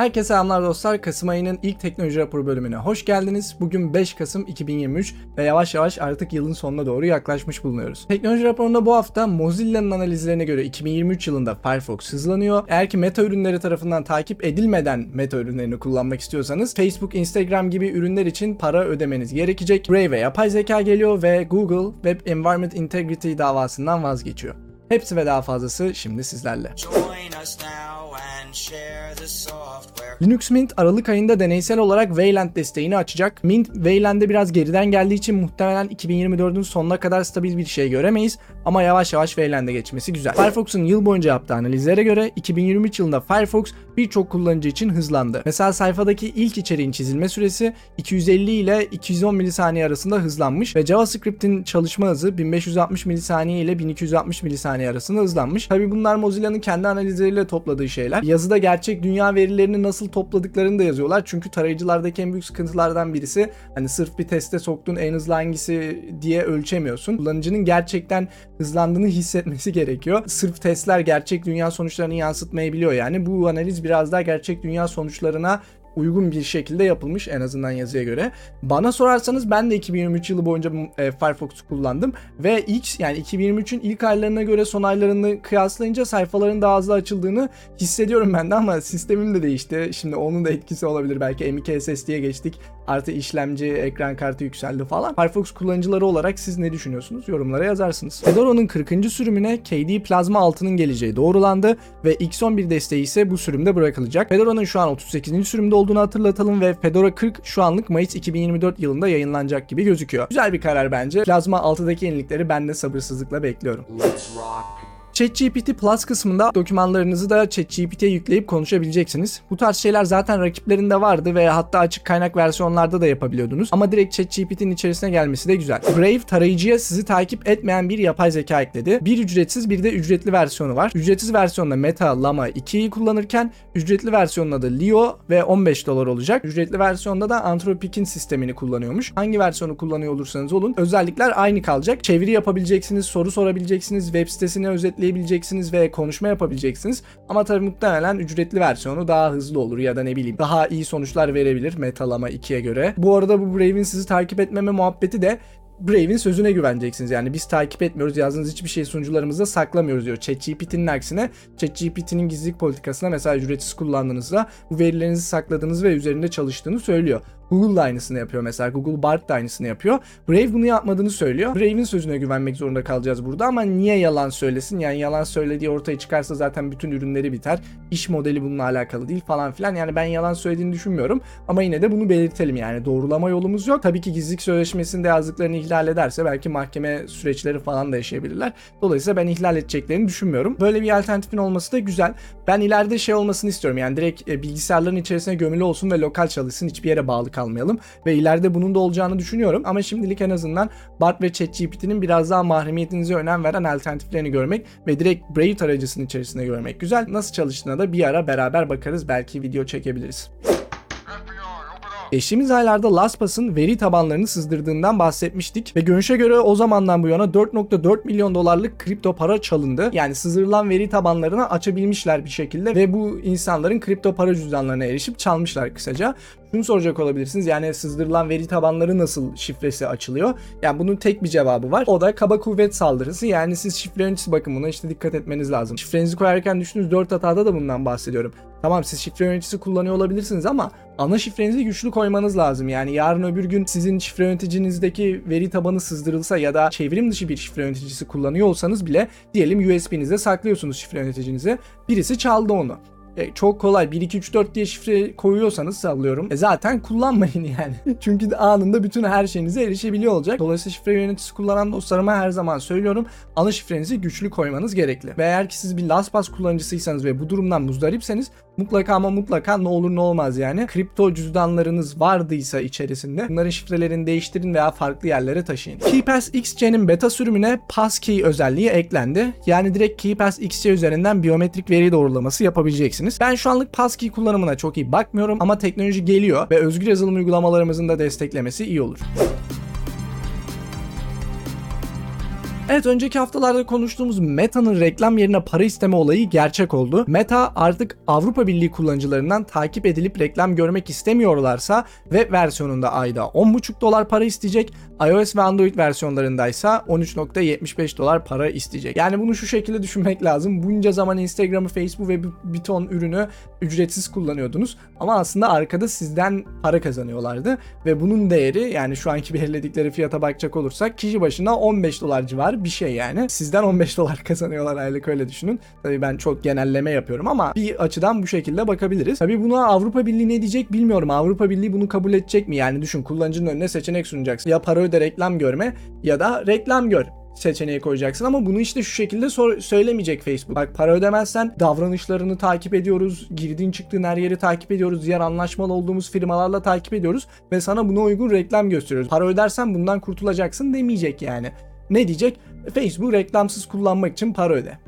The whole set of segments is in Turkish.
Herkese selamlar dostlar. Kasım ayının ilk teknoloji raporu bölümüne hoş geldiniz. Bugün 5 Kasım 2023 ve yavaş yavaş artık yılın sonuna doğru yaklaşmış bulunuyoruz. Teknoloji raporunda bu hafta Mozilla'nın analizlerine göre 2023 yılında Firefox hızlanıyor. Eğer ki meta ürünleri tarafından takip edilmeden meta ürünlerini kullanmak istiyorsanız Facebook, Instagram gibi ürünler için para ödemeniz gerekecek. Brave ve yapay zeka geliyor ve Google Web Environment Integrity davasından vazgeçiyor. Hepsi ve daha fazlası şimdi sizlerle. Join us now and share the software. Linux Mint Aralık ayında deneysel olarak Wayland desteğini açacak. Mint Wayland'e biraz geriden geldiği için muhtemelen 2024'ün sonuna kadar stabil bir şey göremeyiz ama yavaş yavaş Wayland'e geçmesi güzel. Firefox'un yıl boyunca yaptığı analizlere göre 2023 yılında Firefox birçok kullanıcı için hızlandı. Mesela sayfadaki ilk içeriğin çizilme süresi 250 ile 210 milisaniye arasında hızlanmış ve JavaScript'in çalışma hızı 1560 milisaniye ile 1260 milisaniye arasında hızlanmış. Tabi bunlar Mozilla'nın kendi analizleriyle topladığı şeyler. Yazıda gerçek dünya verilerini nasıl topladıklarını da yazıyorlar. Çünkü tarayıcılardaki en büyük sıkıntılardan birisi hani sırf bir teste soktuğun en hızlı hangisi diye ölçemiyorsun. Kullanıcının gerçekten hızlandığını hissetmesi gerekiyor. Sırf testler gerçek dünya sonuçlarını yansıtmayabiliyor yani. Bu analiz biraz daha gerçek dünya sonuçlarına uygun bir şekilde yapılmış en azından yazıya göre. Bana sorarsanız ben de 2023 yılı boyunca e, Firefox'u kullandım ve ilk yani 2023'ün ilk aylarına göre son aylarını kıyaslayınca sayfaların daha hızlı açıldığını hissediyorum ben de ama sistemim de değişti. Şimdi onun da etkisi olabilir belki M2 SSD'ye geçtik. Artı işlemci, ekran kartı yükseldi falan. Firefox kullanıcıları olarak siz ne düşünüyorsunuz? Yorumlara yazarsınız. Fedora'nın 40. sürümüne KD Plasma 6'nın geleceği doğrulandı ve X11 desteği ise bu sürümde bırakılacak. Fedora'nın şu an 38. sürümde olduğunu hatırlatalım ve Fedora 40 şu anlık Mayıs 2024 yılında yayınlanacak gibi gözüküyor. Güzel bir karar bence. Plazma 6'daki yenilikleri ben de sabırsızlıkla bekliyorum. ChatGPT Plus kısmında dokümanlarınızı da ChatGPT'ye yükleyip konuşabileceksiniz. Bu tarz şeyler zaten rakiplerinde vardı ve hatta açık kaynak versiyonlarda da yapabiliyordunuz. Ama direkt ChatGPT'nin içerisine gelmesi de güzel. Brave tarayıcıya sizi takip etmeyen bir yapay zeka ekledi. Bir ücretsiz bir de ücretli versiyonu var. Ücretsiz versiyonda Meta Llama 2'yi kullanırken ücretli versiyonunda da Leo ve 15 dolar olacak. Ücretli versiyonda da Anthropic'in sistemini kullanıyormuş. Hangi versiyonu kullanıyor olursanız olun özellikler aynı kalacak. Çeviri yapabileceksiniz, soru sorabileceksiniz, web sitesini özetleyebileceksiniz ve konuşma yapabileceksiniz. Ama tabii muhtemelen ücretli versiyonu daha hızlı olur ya da ne bileyim daha iyi sonuçlar verebilir Metalama 2'ye göre. Bu arada bu Brave'in sizi takip etmeme muhabbeti de Brave'in sözüne güveneceksiniz. Yani biz takip etmiyoruz. Yazdığınız hiçbir şey sunucularımızda saklamıyoruz diyor. ChatGPT'nin aksine ChatGPT'nin gizlilik politikasına mesela ücretsiz kullandığınızda bu verilerinizi sakladığınız ve üzerinde çalıştığını söylüyor. Google da aynısını yapıyor mesela. Google Bard da aynısını yapıyor. Brave bunu yapmadığını söylüyor. Brave'in sözüne güvenmek zorunda kalacağız burada ama niye yalan söylesin? Yani yalan söylediği ortaya çıkarsa zaten bütün ürünleri biter. İş modeli bununla alakalı değil falan filan. Yani ben yalan söylediğini düşünmüyorum. Ama yine de bunu belirtelim yani. Doğrulama yolumuz yok. Tabii ki gizlilik sözleşmesinde yazdıklarını ihlal ederse belki mahkeme süreçleri falan da yaşayabilirler. Dolayısıyla ben ihlal edeceklerini düşünmüyorum. Böyle bir alternatifin olması da güzel. Ben ileride şey olmasını istiyorum. Yani direkt e, bilgisayarların içerisine gömülü olsun ve lokal çalışsın. Hiçbir yere bağlı kalmayalım. Ve ileride bunun da olacağını düşünüyorum. Ama şimdilik en azından Bard ve ChatGPT'nin biraz daha mahremiyetinize önem veren alternatiflerini görmek ve direkt Brave tarayıcısının içerisinde görmek güzel. Nasıl çalıştığına da bir ara beraber bakarız. Belki video çekebiliriz. Geçtiğimiz aylarda LastPass'ın veri tabanlarını sızdırdığından bahsetmiştik ve görünüşe göre o zamandan bu yana 4.4 milyon dolarlık kripto para çalındı. Yani sızdırılan veri tabanlarını açabilmişler bir şekilde ve bu insanların kripto para cüzdanlarına erişip çalmışlar kısaca. Şunu soracak olabilirsiniz yani sızdırılan veri tabanları nasıl şifresi açılıyor? Yani bunun tek bir cevabı var. O da kaba kuvvet saldırısı. Yani siz şifre yöneticisi bakın buna işte dikkat etmeniz lazım. Şifrenizi koyarken düşündüğünüz 4 hatada da bundan bahsediyorum. Tamam siz şifre yöneticisi kullanıyor olabilirsiniz ama ana şifrenizi güçlü koymanız lazım. Yani yarın öbür gün sizin şifre yöneticinizdeki veri tabanı sızdırılsa ya da çevrim dışı bir şifre yöneticisi kullanıyor olsanız bile diyelim USB'nizde saklıyorsunuz şifre yöneticinizi. Birisi çaldı onu. E, çok kolay 1 2 3 4 diye şifre koyuyorsanız sallıyorum. E, zaten kullanmayın yani. Çünkü anında bütün her şeyinize erişebiliyor olacak. Dolayısıyla şifre yöneticisi kullanan dostlarıma her zaman söylüyorum. Ana şifrenizi güçlü koymanız gerekli. Ve eğer ki siz bir LastPass kullanıcısıysanız ve bu durumdan muzdaripseniz mutlaka ama mutlaka ne olur ne olmaz yani. Kripto cüzdanlarınız vardıysa içerisinde bunların şifrelerini değiştirin veya farklı yerlere taşıyın. KeyPass XC'nin beta sürümüne Passkey özelliği eklendi. Yani direkt KeyPass XC üzerinden biyometrik veri doğrulaması yapabileceksiniz. Ben şu anlık Passkey kullanımına çok iyi bakmıyorum ama teknoloji geliyor ve özgür yazılım uygulamalarımızın da desteklemesi iyi olur. Evet önceki haftalarda konuştuğumuz Meta'nın reklam yerine para isteme olayı gerçek oldu. Meta artık Avrupa Birliği kullanıcılarından takip edilip reklam görmek istemiyorlarsa web versiyonunda ayda 10,5 dolar para isteyecek. iOS ve Android versiyonlarındaysa 13.75 dolar para isteyecek. Yani bunu şu şekilde düşünmek lazım. Bunca zaman Instagram'ı, Facebook ve bir ton ürünü ücretsiz kullanıyordunuz. Ama aslında arkada sizden para kazanıyorlardı. Ve bunun değeri yani şu anki belirledikleri fiyata bakacak olursak kişi başına 15 dolar civarı bir şey yani. Sizden 15 dolar kazanıyorlar aylık öyle düşünün. Tabii ben çok genelleme yapıyorum ama bir açıdan bu şekilde bakabiliriz. Tabii buna Avrupa Birliği ne diyecek bilmiyorum. Avrupa Birliği bunu kabul edecek mi? Yani düşün kullanıcının önüne seçenek sunacaksın. Ya para öde reklam görme ya da reklam gör seçeneği koyacaksın ama bunu işte şu şekilde sor- söylemeyecek Facebook. Bak para ödemezsen davranışlarını takip ediyoruz, girdiğin çıktığın her yeri takip ediyoruz, diğer anlaşmalı olduğumuz firmalarla takip ediyoruz ve sana buna uygun reklam gösteriyoruz. Para ödersen bundan kurtulacaksın demeyecek yani. Ne diyecek? Facebook reklamsız kullanmak için para öde.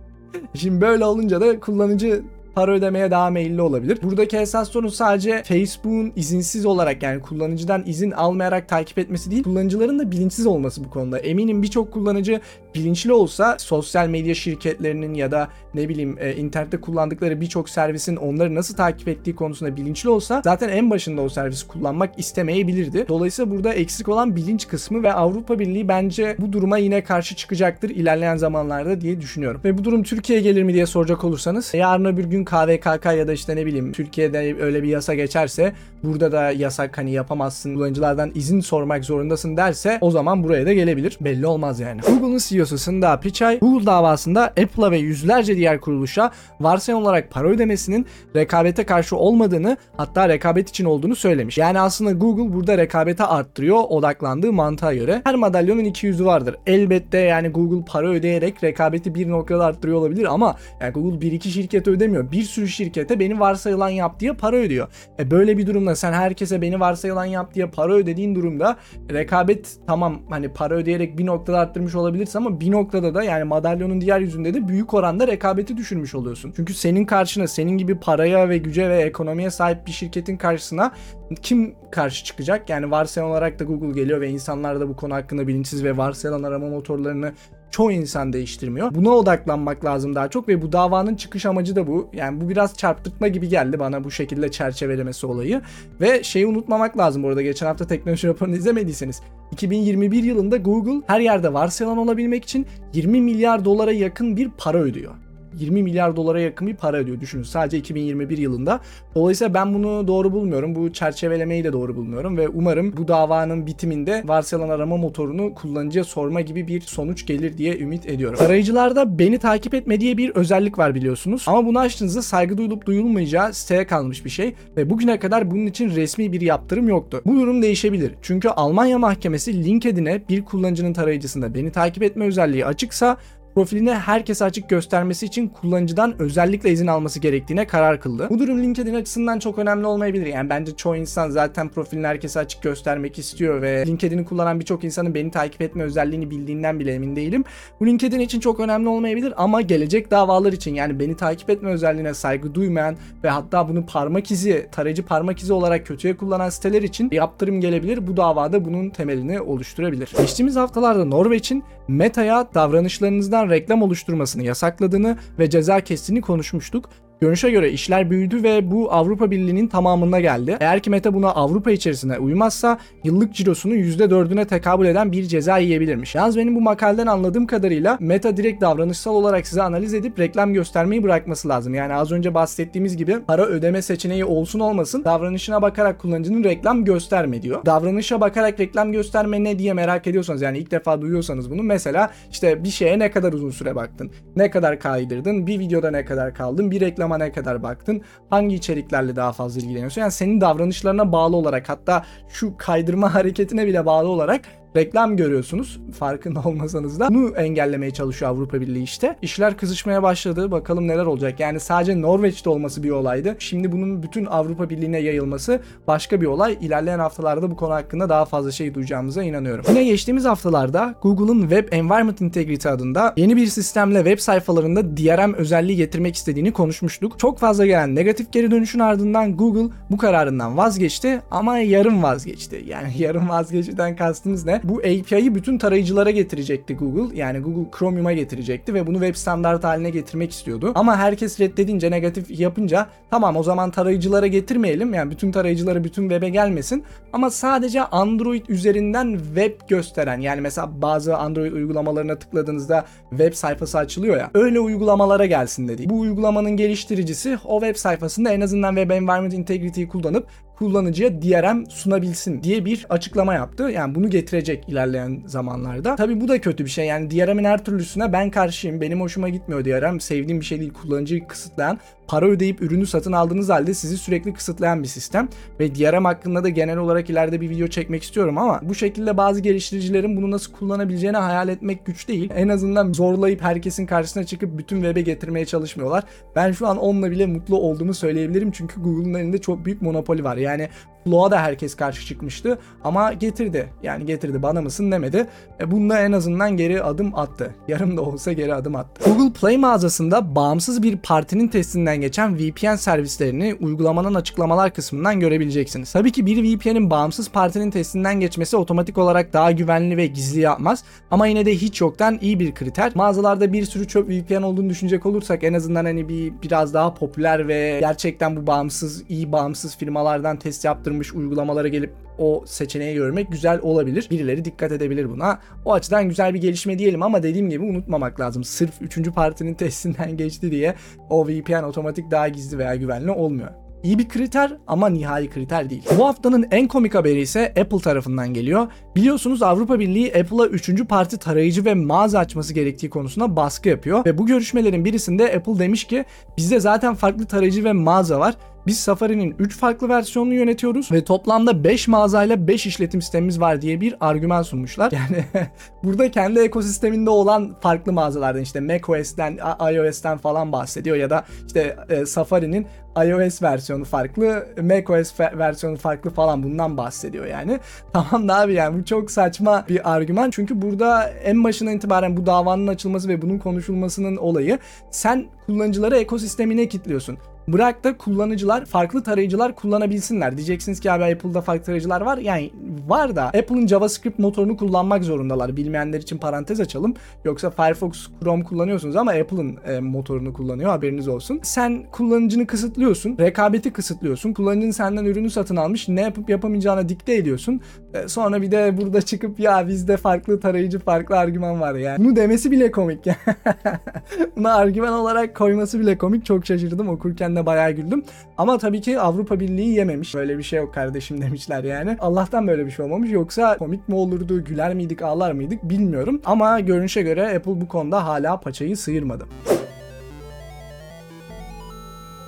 Şimdi böyle olunca da kullanıcı para ödemeye daha meyilli olabilir. Buradaki esas sorun sadece Facebook'un izinsiz olarak yani kullanıcıdan izin almayarak takip etmesi değil, kullanıcıların da bilinçsiz olması bu konuda. Eminim birçok kullanıcı bilinçli olsa sosyal medya şirketlerinin ya da ne bileyim e, internette kullandıkları birçok servisin onları nasıl takip ettiği konusunda bilinçli olsa zaten en başında o servisi kullanmak istemeyebilirdi. Dolayısıyla burada eksik olan bilinç kısmı ve Avrupa Birliği bence bu duruma yine karşı çıkacaktır ilerleyen zamanlarda diye düşünüyorum. Ve bu durum Türkiye'ye gelir mi diye soracak olursanız yarın öbür gün KVKK ya da işte ne bileyim Türkiye'de öyle bir yasa geçerse burada da yasak hani yapamazsın kullanıcılardan izin sormak zorundasın derse o zaman buraya da gelebilir. Belli olmaz yani. Google'ın CEO'su Sundar Pichai Google davasında Apple'a ve yüzlerce diğer kuruluşa varsayım olarak para ödemesinin rekabete karşı olmadığını hatta rekabet için olduğunu söylemiş. Yani aslında Google burada rekabete arttırıyor odaklandığı mantığa göre. Her madalyonun iki yüzü vardır. Elbette yani Google para ödeyerek rekabeti bir noktada arttırıyor olabilir ama yani Google bir iki şirkete ödemiyor. Bir sürü şirkete beni varsayılan yap diye para ödüyor. E böyle bir durumda sen herkese beni varsayılan yap diye para ödediğin durumda rekabet tamam hani para ödeyerek bir noktada arttırmış olabilirsin ama bir noktada da yani madalyonun diğer yüzünde de büyük oranda rekabeti düşürmüş oluyorsun. Çünkü senin karşına senin gibi paraya ve güce ve ekonomiye sahip bir şirketin karşısına kim karşı çıkacak? Yani varsayılan olarak da Google geliyor ve insanlar da bu konu hakkında bilinçsiz ve varsayılan arama motorlarını çoğu insan değiştirmiyor. Buna odaklanmak lazım daha çok ve bu davanın çıkış amacı da bu. Yani bu biraz çarpıtma gibi geldi bana bu şekilde çerçevelemesi olayı. Ve şeyi unutmamak lazım bu arada geçen hafta teknoloji raporunu izlemediyseniz. 2021 yılında Google her yerde varsayılan olabilmek için 20 milyar dolara yakın bir para ödüyor. 20 milyar dolara yakın bir para ödüyor düşünün sadece 2021 yılında. Dolayısıyla ben bunu doğru bulmuyorum. Bu çerçevelemeyi de doğru bulmuyorum ve umarım bu davanın bitiminde varsayılan arama motorunu kullanıcıya sorma gibi bir sonuç gelir diye ümit ediyorum. Arayıcılarda beni takip etme diye bir özellik var biliyorsunuz. Ama bunu açtığınızda saygı duyulup duyulmayacağı siteye kalmış bir şey ve bugüne kadar bunun için resmi bir yaptırım yoktu. Bu durum değişebilir. Çünkü Almanya mahkemesi LinkedIn'e bir kullanıcının tarayıcısında beni takip etme özelliği açıksa profiline herkese açık göstermesi için kullanıcıdan özellikle izin alması gerektiğine karar kıldı. Bu durum LinkedIn açısından çok önemli olmayabilir. Yani bence çoğu insan zaten profilini herkese açık göstermek istiyor ve LinkedIn'i kullanan birçok insanın beni takip etme özelliğini bildiğinden bile emin değilim. Bu LinkedIn için çok önemli olmayabilir ama gelecek davalar için yani beni takip etme özelliğine saygı duymayan ve hatta bunu parmak izi, tarayıcı parmak izi olarak kötüye kullanan siteler için yaptırım gelebilir. Bu davada bunun temelini oluşturabilir. Geçtiğimiz haftalarda Norveç'in Meta'ya davranışlarınızdan reklam oluşturmasını yasakladığını ve ceza kestiğini konuşmuştuk. Görünüşe göre işler büyüdü ve bu Avrupa Birliği'nin tamamına geldi. Eğer ki Meta buna Avrupa içerisine uymazsa yıllık cirosunun %4'üne tekabül eden bir ceza yiyebilirmiş. Yalnız benim bu makaleden anladığım kadarıyla Meta direkt davranışsal olarak size analiz edip reklam göstermeyi bırakması lazım. Yani az önce bahsettiğimiz gibi para ödeme seçeneği olsun olmasın davranışına bakarak kullanıcının reklam gösterme diyor. Davranışa bakarak reklam gösterme ne diye merak ediyorsanız yani ilk defa duyuyorsanız bunu mesela işte bir şeye ne kadar uzun süre baktın, ne kadar kaydırdın, bir videoda ne kadar kaldın, bir reklam reklama ne kadar baktın, hangi içeriklerle daha fazla ilgileniyorsun. Yani senin davranışlarına bağlı olarak hatta şu kaydırma hareketine bile bağlı olarak reklam görüyorsunuz farkında olmasanız da. Bunu engellemeye çalışıyor Avrupa Birliği işte. İşler kızışmaya başladı. Bakalım neler olacak. Yani sadece Norveç'te olması bir olaydı. Şimdi bunun bütün Avrupa Birliği'ne yayılması başka bir olay. İlerleyen haftalarda bu konu hakkında daha fazla şey duyacağımıza inanıyorum. Yine geçtiğimiz haftalarda Google'ın Web Environment Integrity adında yeni bir sistemle web sayfalarında DRM özelliği getirmek istediğini konuşmuştuk. Çok fazla gelen negatif geri dönüşün ardından Google bu kararından vazgeçti ama yarım vazgeçti. Yani yarım vazgeçten kastımız ne? Bu API'yi bütün tarayıcılara getirecekti Google. Yani Google Chromium'a getirecekti ve bunu web standart haline getirmek istiyordu. Ama herkes reddedince, negatif yapınca tamam o zaman tarayıcılara getirmeyelim. Yani bütün tarayıcıları bütün web'e gelmesin. Ama sadece Android üzerinden web gösteren yani mesela bazı Android uygulamalarına tıkladığınızda web sayfası açılıyor ya. Öyle uygulamalara gelsin dedi. Bu uygulamanın geliştiricisi o web sayfasında en azından Web Environment Integrity'yi kullanıp kullanıcıya DRM sunabilsin diye bir açıklama yaptı. Yani bunu getirecek ilerleyen zamanlarda. Tabi bu da kötü bir şey. Yani DRM'in her türlüsüne ben karşıyım. Benim hoşuma gitmiyor DRM. Sevdiğim bir şey değil. Kullanıcıyı kısıtlayan, para ödeyip ürünü satın aldığınız halde sizi sürekli kısıtlayan bir sistem. Ve DRM hakkında da genel olarak ileride bir video çekmek istiyorum ama bu şekilde bazı geliştiricilerin bunu nasıl kullanabileceğini hayal etmek güç değil. En azından zorlayıp herkesin karşısına çıkıp bütün web'e getirmeye çalışmıyorlar. Ben şu an onunla bile mutlu olduğumu söyleyebilirim çünkü Google'un elinde çok büyük monopoli var. Yani Flow'a da herkes karşı çıkmıştı ama getirdi. Yani getirdi bana mısın demedi. E bunda en azından geri adım attı. Yarım da olsa geri adım attı. Google Play mağazasında bağımsız bir partinin testinden geçen VPN servislerini uygulamanın açıklamalar kısmından görebileceksiniz. Tabii ki bir VPN'in bağımsız partinin testinden geçmesi otomatik olarak daha güvenli ve gizli yapmaz. Ama yine de hiç yoktan iyi bir kriter. Mağazalarda bir sürü çöp VPN olduğunu düşünecek olursak en azından hani bir biraz daha popüler ve gerçekten bu bağımsız iyi bağımsız firmalardan test yaptırmış uygulamalara gelip o seçeneği görmek güzel olabilir. Birileri dikkat edebilir buna. O açıdan güzel bir gelişme diyelim ama dediğim gibi unutmamak lazım. Sırf 3. partinin testinden geçti diye o VPN otomatik daha gizli veya güvenli olmuyor. İyi bir kriter ama nihai kriter değil. Bu haftanın en komik haberi ise Apple tarafından geliyor. Biliyorsunuz Avrupa Birliği Apple'a 3. parti tarayıcı ve mağaza açması gerektiği konusunda baskı yapıyor. Ve bu görüşmelerin birisinde Apple demiş ki bizde zaten farklı tarayıcı ve mağaza var. Biz Safari'nin 3 farklı versiyonunu yönetiyoruz ve toplamda 5 mağazayla 5 işletim sistemimiz var diye bir argüman sunmuşlar. Yani burada kendi ekosisteminde olan farklı mağazalardan işte macOS'ten, iOS'ten falan bahsediyor ya da işte e, Safari'nin iOS versiyonu farklı, macOS versiyonu farklı falan bundan bahsediyor yani. Tamam da abi yani bu çok saçma bir argüman. Çünkü burada en başından itibaren bu davanın açılması ve bunun konuşulmasının olayı sen kullanıcıları ekosistemine kilitliyorsun. Bırak da kullanıcılar farklı tarayıcılar kullanabilsinler. Diyeceksiniz ki abi Apple'da farklı tarayıcılar var. Yani var da Apple'ın JavaScript motorunu kullanmak zorundalar. Bilmeyenler için parantez açalım. Yoksa Firefox, Chrome kullanıyorsunuz ama Apple'ın e, motorunu kullanıyor haberiniz olsun. Sen kullanıcını kısıtlıyorsun. Rekabeti kısıtlıyorsun. Kullanıcının senden ürünü satın almış. Ne yapıp yapamayacağına dikte ediyorsun. E, sonra bir de burada çıkıp ya bizde farklı tarayıcı farklı argüman var yani. Bunu demesi bile komik ya. Buna argüman olarak koyması bile komik. Çok şaşırdım okurken de bayağı güldüm. Ama tabii ki Avrupa Birliği yememiş. Böyle bir şey yok kardeşim demişler yani. Allah'tan böyle bir şey olmamış. Yoksa komik mi olurdu, güler miydik, ağlar mıydık bilmiyorum. Ama görünüşe göre Apple bu konuda hala paçayı sıyırmadı.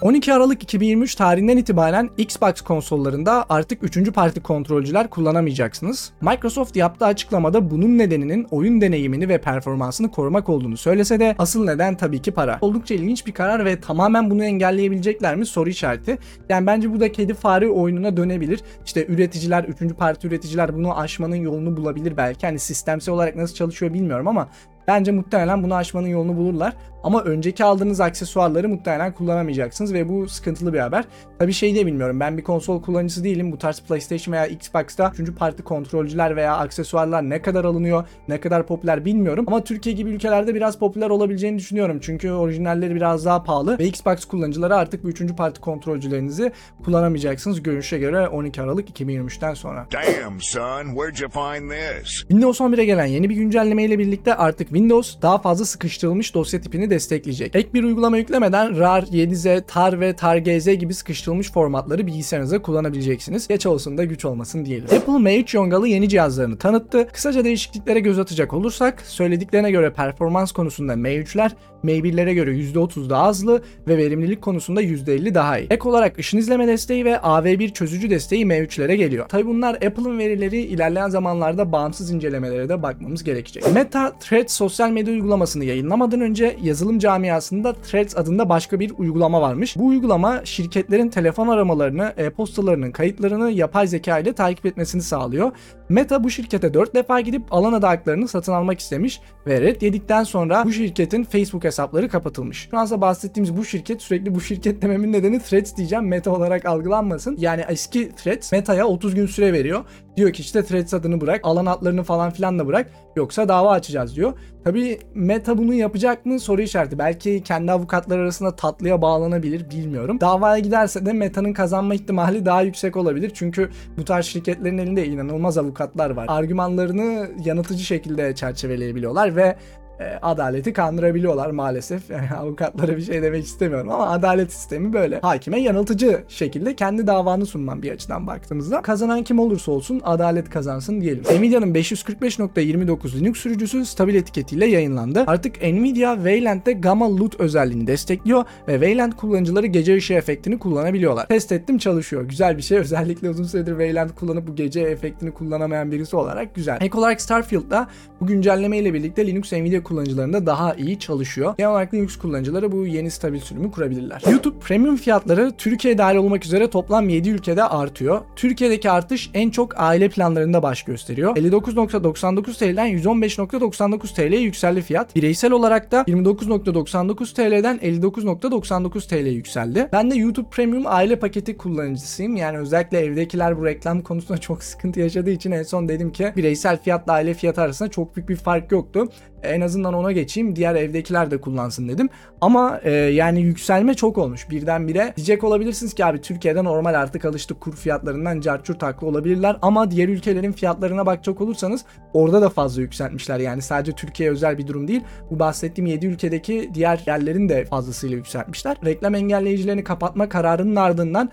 12 Aralık 2023 tarihinden itibaren Xbox konsollarında artık 3. parti kontrolcüler kullanamayacaksınız. Microsoft yaptığı açıklamada bunun nedeninin oyun deneyimini ve performansını korumak olduğunu söylese de asıl neden tabii ki para. Oldukça ilginç bir karar ve tamamen bunu engelleyebilecekler mi soru işareti. Yani bence bu da kedi fare oyununa dönebilir. İşte üreticiler, 3. parti üreticiler bunu aşmanın yolunu bulabilir belki. Hani sistemsel olarak nasıl çalışıyor bilmiyorum ama Bence muhtemelen bunu aşmanın yolunu bulurlar. Ama önceki aldığınız aksesuarları muhtemelen kullanamayacaksınız ve bu sıkıntılı bir haber. Tabii şey de bilmiyorum. Ben bir konsol kullanıcısı değilim. Bu tarz PlayStation veya Xbox'ta 3. parti kontrolcüler veya aksesuarlar ne kadar alınıyor, ne kadar popüler bilmiyorum. Ama Türkiye gibi ülkelerde biraz popüler olabileceğini düşünüyorum. Çünkü orijinalleri biraz daha pahalı ve Xbox kullanıcıları artık bu 3. parti kontrolcülerinizi kullanamayacaksınız görünüşe göre 12 Aralık 2023'ten sonra. Damn, son, where'd you find this? Windows 11'e gelen yeni bir güncelleme ile birlikte artık Windows daha fazla sıkıştırılmış dosya tipini destekleyecek. Ek bir uygulama yüklemeden RAR, 7Z, TAR ve TAR-GZ gibi sıkıştırılmış formatları bilgisayarınızda kullanabileceksiniz. Geç olsun da güç olmasın diyelim. Apple M3 yongalı yeni cihazlarını tanıttı. Kısaca değişikliklere göz atacak olursak söylediklerine göre performans konusunda M3'ler M1'lere göre %30 daha hızlı ve verimlilik konusunda %50 daha iyi. Ek olarak ışın izleme desteği ve AV1 çözücü desteği M3'lere geliyor. Tabi bunlar Apple'ın verileri ilerleyen zamanlarda bağımsız incelemelere de bakmamız gerekecek. Meta Threads sosyal medya uygulamasını yayınlamadan önce yazılım camiasında Threads adında başka bir uygulama varmış. Bu uygulama şirketlerin telefon aramalarını, e-postalarının kayıtlarını yapay zeka ile takip etmesini sağlıyor. Meta bu şirkete 4 defa gidip alan adı haklarını satın almak istemiş ve red yedikten sonra bu şirketin Facebook hesapları kapatılmış. Şu ansa bahsettiğimiz bu şirket sürekli bu şirket dememin nedeni Threads diyeceğim meta olarak algılanmasın. Yani eski Threads meta'ya 30 gün süre veriyor. Diyor ki işte Threads adını bırak, alan adlarını falan filan da bırak yoksa dava açacağız diyor. Tabii Meta bunu yapacak mı soru işareti. Belki kendi avukatlar arasında tatlıya bağlanabilir bilmiyorum. Davaya giderse de Meta'nın kazanma ihtimali daha yüksek olabilir. Çünkü bu tarz şirketlerin elinde inanılmaz avukatlar var. Argümanlarını yanıltıcı şekilde çerçeveleyebiliyorlar ve e, adaleti kandırabiliyorlar maalesef. Yani avukatlara bir şey demek istemiyorum ama adalet sistemi böyle. Hakime yanıltıcı şekilde kendi davanı sunman bir açıdan baktığımızda. Kazanan kim olursa olsun adalet kazansın diyelim. Nvidia'nın 545.29 Linux sürücüsü stabil etiketiyle yayınlandı. Artık Nvidia Wayland'de Gamma Loot özelliğini destekliyor ve Wayland kullanıcıları gece ışığı efektini kullanabiliyorlar. Test ettim çalışıyor. Güzel bir şey. Özellikle uzun süredir Wayland kullanıp bu gece efektini kullanamayan birisi olarak güzel. Ek olarak Starfield'da bu güncelleme ile birlikte Linux Nvidia kullanıcılarında daha iyi çalışıyor. Genel olarak Linux kullanıcıları bu yeni stabil sürümü kurabilirler. YouTube Premium fiyatları Türkiye dahil olmak üzere toplam 7 ülkede artıyor. Türkiye'deki artış en çok aile planlarında baş gösteriyor. 59.99 TL'den 115.99 TL'ye yükseldi fiyat. Bireysel olarak da 29.99 TL'den 59.99 TL'ye yükseldi. Ben de YouTube Premium aile paketi kullanıcısıyım. Yani özellikle evdekiler bu reklam konusunda çok sıkıntı yaşadığı için en son dedim ki bireysel fiyatla aile fiyatı arasında çok büyük bir fark yoktu. En azından ona geçeyim. Diğer evdekiler de kullansın dedim. Ama e, yani yükselme çok olmuş birdenbire. Diyecek olabilirsiniz ki abi Türkiye'de normal artık alıştık kur fiyatlarından carçur taklı olabilirler. Ama diğer ülkelerin fiyatlarına bakacak olursanız orada da fazla yükseltmişler. Yani sadece Türkiye'ye özel bir durum değil. Bu bahsettiğim 7 ülkedeki diğer yerlerin de fazlasıyla yükseltmişler. Reklam engelleyicilerini kapatma kararının ardından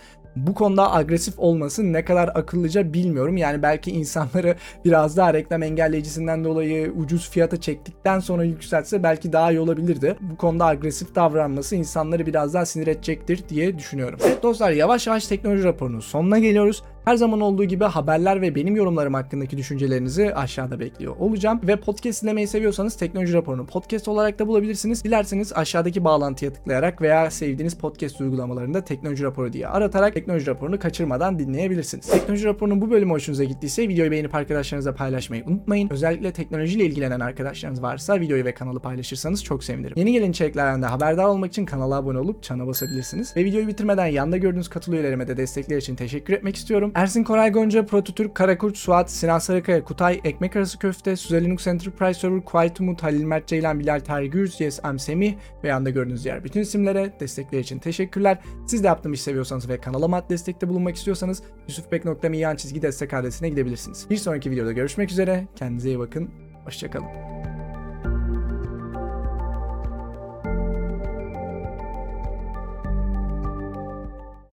bu konuda agresif olması ne kadar akıllıca bilmiyorum. Yani belki insanları biraz daha reklam engelleyicisinden dolayı ucuz fiyata çektikten sonra yükseltse belki daha iyi olabilirdi. Bu konuda agresif davranması insanları biraz daha sinir edecektir diye düşünüyorum. Evet dostlar yavaş yavaş teknoloji raporunun sonuna geliyoruz. Her zaman olduğu gibi haberler ve benim yorumlarım hakkındaki düşüncelerinizi aşağıda bekliyor olacağım. Ve podcast dinlemeyi seviyorsanız teknoloji raporunu podcast olarak da bulabilirsiniz. Dilerseniz aşağıdaki bağlantıya tıklayarak veya sevdiğiniz podcast uygulamalarında teknoloji raporu diye aratarak teknoloji raporunu kaçırmadan dinleyebilirsiniz. Teknoloji raporunun bu bölümü hoşunuza gittiyse videoyu beğenip arkadaşlarınızla paylaşmayı unutmayın. Özellikle teknolojiyle ilgilenen arkadaşlarınız varsa videoyu ve kanalı paylaşırsanız çok sevinirim. Yeni gelen içeriklerden de haberdar olmak için kanala abone olup çana basabilirsiniz. Ve videoyu bitirmeden yanda gördüğünüz katıl üyelerime de destekler için teşekkür etmek istiyorum. Ersin Koray Gonca, Prototürk, Karakurt, Suat, Sinan Sarıkaya, Kutay, Ekmek Arası Köfte, Suze Linux Enterprise Server, Quiet Umut, Halil Mert Ceylan, Bilal Tarık Gürz, Yes Am Semih ve yanda gördüğünüz diğer bütün isimlere destekler için teşekkürler. Siz de yaptığım işi seviyorsanız ve kanalıma destekte bulunmak istiyorsanız yusufbek.me çizgi destek adresine gidebilirsiniz. Bir sonraki videoda görüşmek üzere. Kendinize iyi bakın. Hoşçakalın.